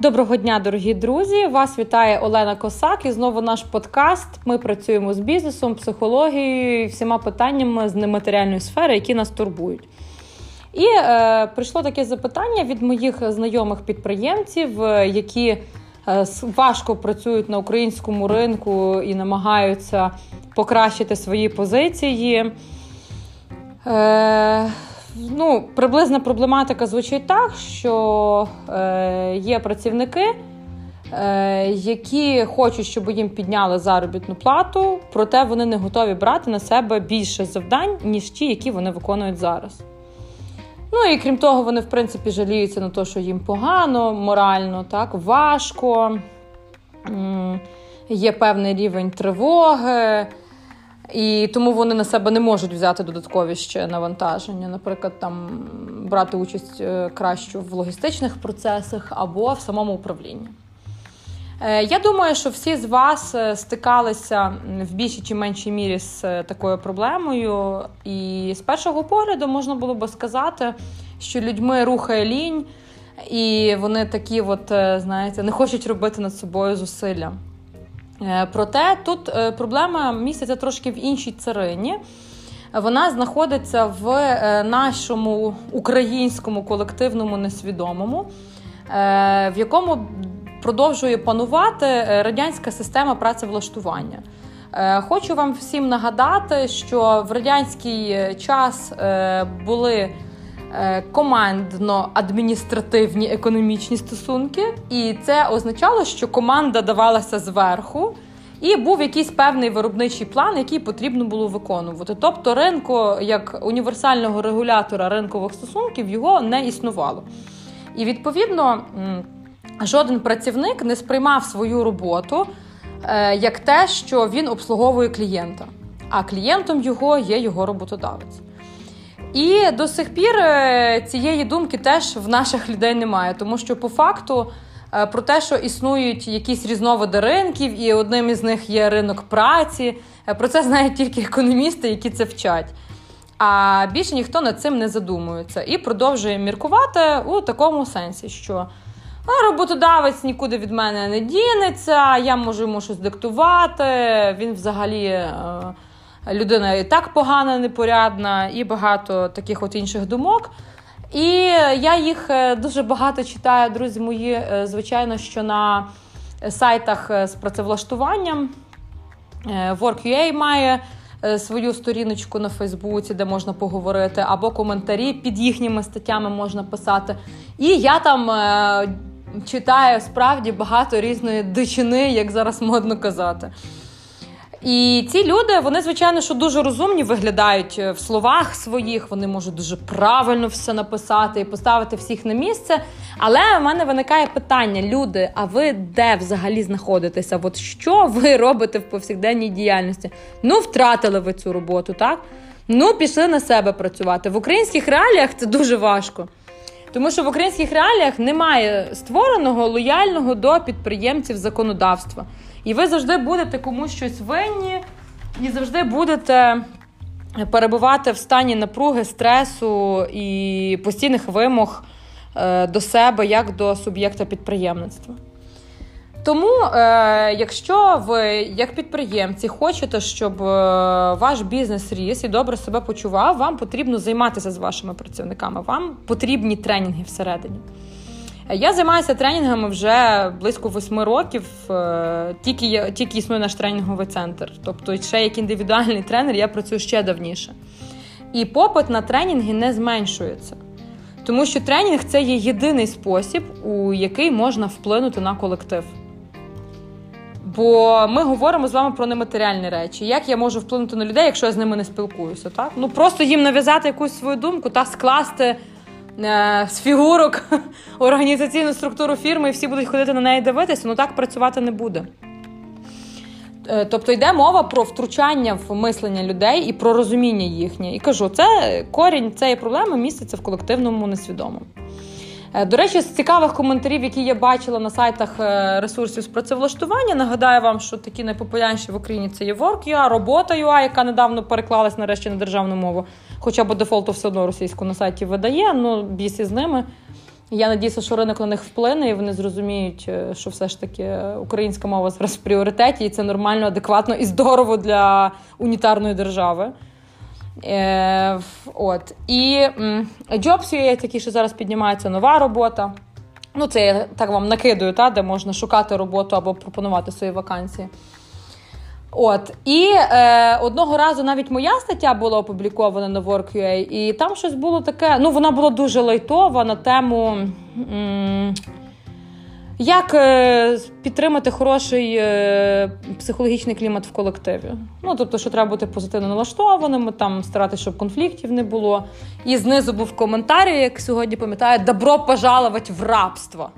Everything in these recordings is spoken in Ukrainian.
Доброго дня, дорогі друзі! Вас вітає Олена Косак і знову наш подкаст. Ми працюємо з бізнесом, психологією і всіма питаннями з нематеріальної сфери, які нас турбують. І е, прийшло таке запитання від моїх знайомих підприємців, е, які е, важко працюють на українському ринку і намагаються покращити свої позиції. Е, ну, Приблизна проблематика звучить так, що е, є працівники, е, які хочуть, щоб їм підняли заробітну плату, проте вони не готові брати на себе більше завдань, ніж ті, які вони виконують зараз. Ну і крім того, вони, в принципі, жаліються на те, що їм погано, морально, так, важко, є певний рівень тривоги. І тому вони на себе не можуть взяти додаткові ще навантаження, наприклад, там брати участь е, кращу в логістичних процесах або в самому управлінні. Е, я думаю, що всі з вас е, стикалися в більшій чи меншій мірі з такою проблемою, і з першого погляду можна було би сказати, що людьми рухає лінь, і вони такі, от, знаєте, не хочуть робити над собою зусилля. Е, проте тут е, проблема міститься трошки в іншій царині. Вона знаходиться в е, нашому українському колективному несвідомому, в якому продовжує панувати радянська система працевлаштування. Хочу вам всім нагадати, що в радянський час були командно-адміністративні економічні стосунки, і це означало, що команда давалася зверху. І був якийсь певний виробничий план, який потрібно було виконувати. Тобто, ринку як універсального регулятора ринкових стосунків його не існувало. І відповідно жоден працівник не сприймав свою роботу е, як те, що він обслуговує клієнта, а клієнтом його є його роботодавець. І до сих пір е, цієї думки теж в наших людей немає, тому що по факту. Е, про те, що існують якісь різновиди ринків, і одним із них є ринок праці. Е, про це знають тільки економісти, які це вчать. А більше ніхто над цим не задумується і продовжує міркувати у такому сенсі, що роботодавець нікуди від мене не дінеться, я можу йому щось диктувати. Він взагалі людина і так погана, непорядна, і багато таких от інших думок. І я їх е, дуже багато читаю, друзі мої, е, звичайно, що на сайтах е, з працевлаштуванням Work.ua має свою сторіночку на Фейсбуці, де можна поговорити, або коментарі під їхніми статтями можна писати. І я там читаю справді багато різної дичини, як зараз модно казати. І ці люди, вони, звичайно, що дуже розумні виглядають е, в словах своїх, вони можуть дуже правильно все написати і поставити всіх на місце. Але в мене виникає питання: люди, а ви де взагалі знаходитеся? От що ви робите в повсякденній діяльності? Ну, втратили ви цю роботу, так? Ну, пішли на себе працювати. В українських реаліях це дуже важко. Тому що в українських реаліях немає створеного лояльного до підприємців законодавства. І ви завжди будете комусь щось винні, і завжди будете перебувати в стані напруги, стресу і постійних вимог е, до себе як до суб'єкта підприємництва. Тому, е, якщо ви, як підприємці, хочете, щоб е, ваш бізнес ріс і добре себе почував, вам потрібно займатися з вашими працівниками. Вам потрібні тренінги всередині. Я займаюся тренінгами вже близько восьми років. Е, тільки тільки існує наш тренінговий центр. Тобто, ще як індивідуальний тренер, я працюю ще давніше. І попит на тренінги не зменшується. Тому що тренінг це є єдиний спосіб, у який можна вплинути на колектив. Бо ми говоримо з вами про нематеріальні речі. Як я можу вплинути на людей, якщо я з ними не спілкуюся? Так? Ну просто їм нав'язати якусь свою думку та скласти з фігурок організаційну структуру фірми, і всі будуть ходити на неї дивитися, ну так працювати не буде. Е, тобто йде мова про втручання в мислення людей і про розуміння їхнє. І кажу, це корінь цієї проблеми міститься в колективному несвідомому. Е, до речі, з цікавих коментарів, які я бачила на сайтах ресурсів з працевлаштування, нагадаю вам, що такі найпопулярніші в Україні це є Work.ua, робота.ua, яка недавно переклалась нарешті на державну мову хоча б дефолту все одно російську на сайті видає, ну біс із ними. Я надіюся, що ринок на них вплине, і вони зрозуміють, е, що все ж таки українська мова зараз в пріоритеті, і це нормально, адекватно і здорово для унітарної держави. Е, От. І Jobs.ua такі, що зараз піднімається нова робота. Ну, це я так вам накидую, та, де можна шукати роботу або пропонувати свої вакансії. От і е, одного разу навіть моя стаття була опублікована на Work.ua, і там щось було таке. Ну, вона була дуже лайтова на тему. М- як е, підтримати хороший е, психологічний клімат в колективі? Ну, тобто, що треба бути позитивно налаштованими, там старатися, щоб конфліктів не було. І знизу був коментар, як сьогодні пам'ятаю, добро пожаловать в рабство.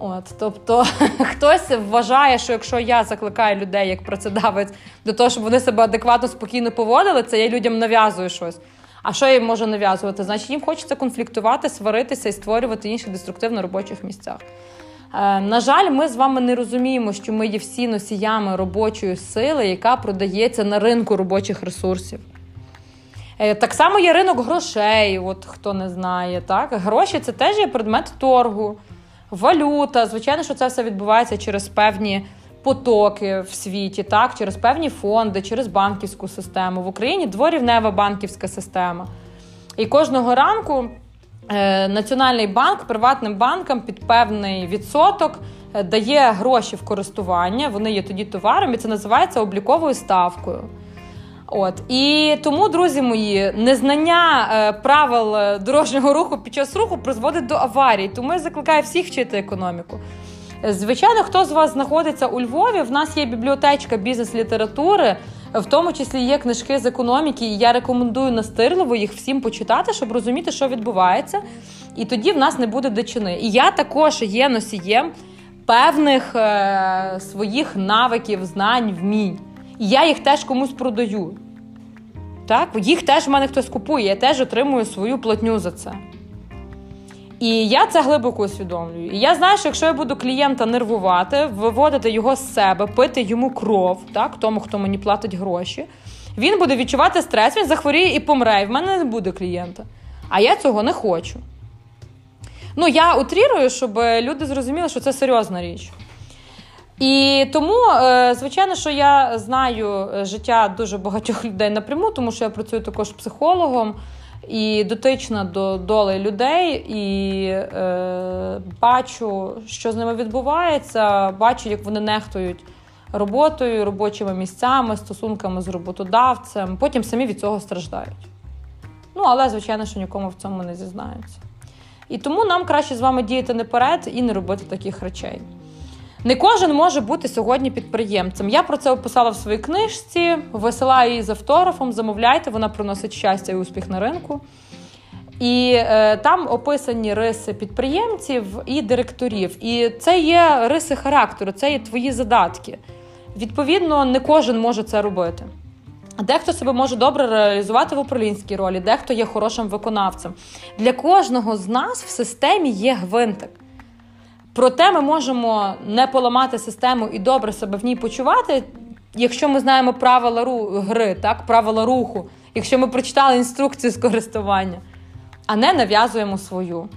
От, Тобто хтось вважає, що якщо я закликаю людей як працедавець до того, щоб вони себе адекватно спокійно поводили, це я людям нав'язую щось. А що їм можу нав'язувати? Значить, їм хочеться конфліктувати, сваритися і створювати інші деструктивно робочих місцях. Е, на жаль, ми з вами не розуміємо, що ми є всі носіями робочої сили, яка продається на ринку робочих ресурсів. Е, так само є ринок грошей, от хто не знає. так? Гроші це теж є предмет торгу валюта. Звичайно, що це все відбувається через певні потоки в світі, так, через певні фонди, через банківську систему. В Україні дворівнева банківська система. І кожного ранку Національний банк приватним банкам під певний відсоток е, дає гроші в користування. Вони є тоді товаром, і це називається обліковою ставкою. От і тому, друзі мої, незнання е, правил е, дорожнього руху під час руху призводить до аварій. Тому я закликаю всіх вчити економіку. Звичайно, хто з вас знаходиться у Львові? В нас є бібліотечка бізнес-літератури, в тому числі є книжки з економіки. І я рекомендую настирливо їх всім почитати, щоб розуміти, що відбувається. І тоді в нас не буде дичини. І я також є носієм певних е- своїх навиків, знань, вмінь. І я їх теж комусь продаю. Так? Їх теж в мене хтось купує, я теж отримую свою платню за це. І я це глибоко усвідомлюю. І я знаю, що якщо я буду клієнта нервувати, виводити його з себе, пити йому кров, так, тому, хто мені платить гроші, він буде відчувати стрес, він захворіє і помре. І в мене не буде клієнта. А я цього не хочу. Ну, я утрірую, щоб люди зрозуміли, що це серйозна річ. І тому, е, звичайно, що я знаю життя дуже багатьох людей напряму, тому що я працюю також психологом і дотична до доли людей, і е, бачу, що з ними відбувається, бачу, як вони нехтують роботою, робочими місцями, стосунками з роботодавцем. Потім самі від цього страждають. Ну, але, звичайно, що нікому в цьому не зізнаються. І тому нам краще з вами діяти наперед і не робити таких речей. Не кожен може бути сьогодні підприємцем. Я про це описала в своїй книжці, висилаю її з автографом, замовляйте, вона приносить щастя і успіх на ринку. І е, там описані риси підприємців і директорів. І це є риси характеру, це є твої задатки. Відповідно, не кожен може це робити. Дехто себе може добре реалізувати в управлінській ролі, дехто є хорошим виконавцем. Для кожного з нас в системі є гвинтик. Проте ми можемо не поламати систему і добре себе в ній почувати, якщо ми знаємо правила гри, так, правила руху, якщо ми прочитали інструкцію з користування, а не нав'язуємо свою.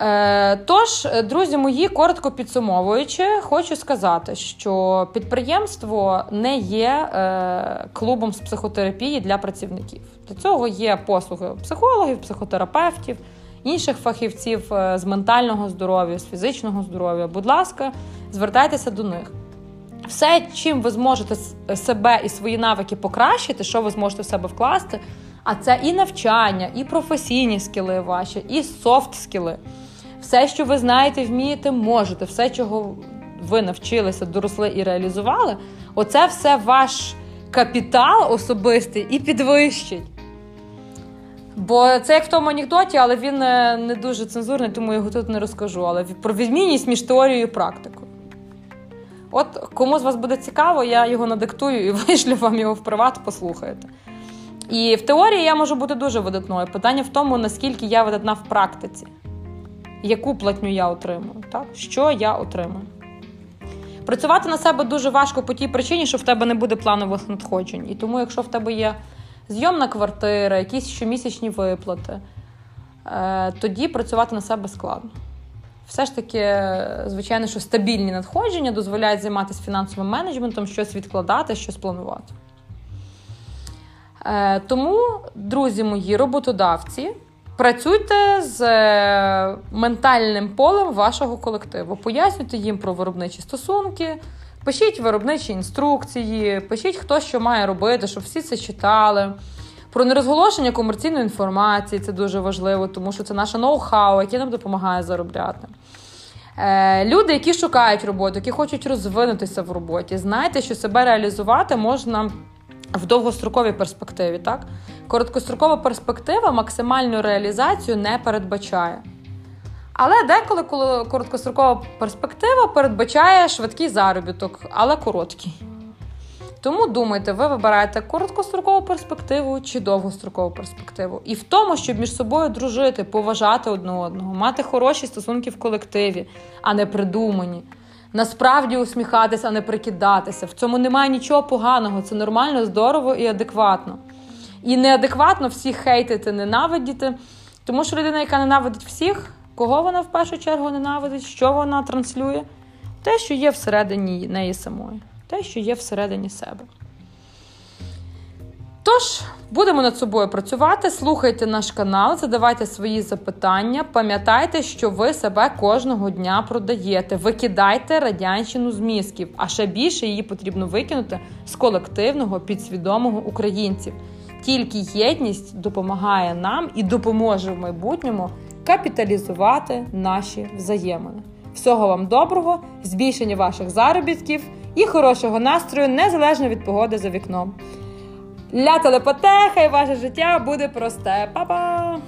Е, тож, друзі мої, коротко підсумовуючи, хочу сказати, що підприємство не є е, клубом з психотерапії для працівників. Для цього є послуги психологів, психотерапевтів інших фахівців е, з ментального здоров'я, з фізичного здоров'я. Будь ласка, звертайтеся до них. Все, чим ви зможете себе і свої навики покращити, що ви зможете в себе вкласти. А це і навчання, і професійні скіли ваші, і софт скіли. Все, що ви знаєте, вмієте, можете, все, чого ви навчилися, доросли і реалізували, оце все ваш капітал особистий і підвищить. Бо це як в тому анекдоті, але він е, не дуже цензурний, тому його тут не розкажу. Але про відмінність між теорією і практикою. От кому з вас буде цікаво, я його надиктую і вишлю вам його в приват, послухаєте. І в теорії я можу бути дуже видатною. Питання в тому, наскільки я видатна в практиці, яку платню я отримую, так? що я отримую. Працювати на себе дуже важко по тій причині, що в тебе не буде планових надходжень. І тому, якщо в тебе є зйомна квартира, якісь щомісячні виплати. е, тоді працювати на себе складно. Все ж таки, звичайно, що стабільні надходження дозволяють займатися фінансовим менеджментом, щось відкладати, щось планувати. Е, тому, друзі мої роботодавці, працюйте з е, ментальним полем вашого колективу. Пояснюйте їм про виробничі стосунки, пишіть виробничі інструкції, пишіть, хто що має робити, щоб всі це читали. Про нерозголошення комерційної інформації це дуже важливо, тому що це наше ноу-хау, яке нам допомагає заробляти. Е, люди, які шукають роботу, які хочуть розвинутися в роботі, знайте, що себе реалізувати можна в довгостроковій перспективі. Так? Короткострокова перспектива максимальну реалізацію не передбачає. Але деколи коли короткострокова перспектива передбачає швидкий заробіток, але короткий. Тому думайте, ви вибираєте короткострокову перспективу чи довгострокову перспективу. І в тому, щоб між собою дружити, поважати одне одного, мати хороші стосунки в колективі, а не придумані. Насправді усміхатися, а не прикидатися. В цьому немає нічого поганого, це нормально, здорово і адекватно. І неадекватно всіх хейтити, ненавидіти, тому що людина, яка ненавидить всіх, кого вона в першу чергу ненавидить, що вона транслює, те, що є всередині неї самої те, що є всередині себе. Тож, будемо над собою працювати. Слухайте наш канал, задавайте свої запитання. Пам'ятайте, що ви себе кожного дня продаєте. Викидайте радянщину з мізків, а ще більше її потрібно викинути з колективного підсвідомого українців. Тільки єдність допомагає нам і допоможе в майбутньому капіталізувати наші взаємини. Всього вам доброго, збільшення ваших заробітків і хорошого настрою незалежно від погоди за вікном. Ля телепотеха і ваше життя буде просте. Па-па!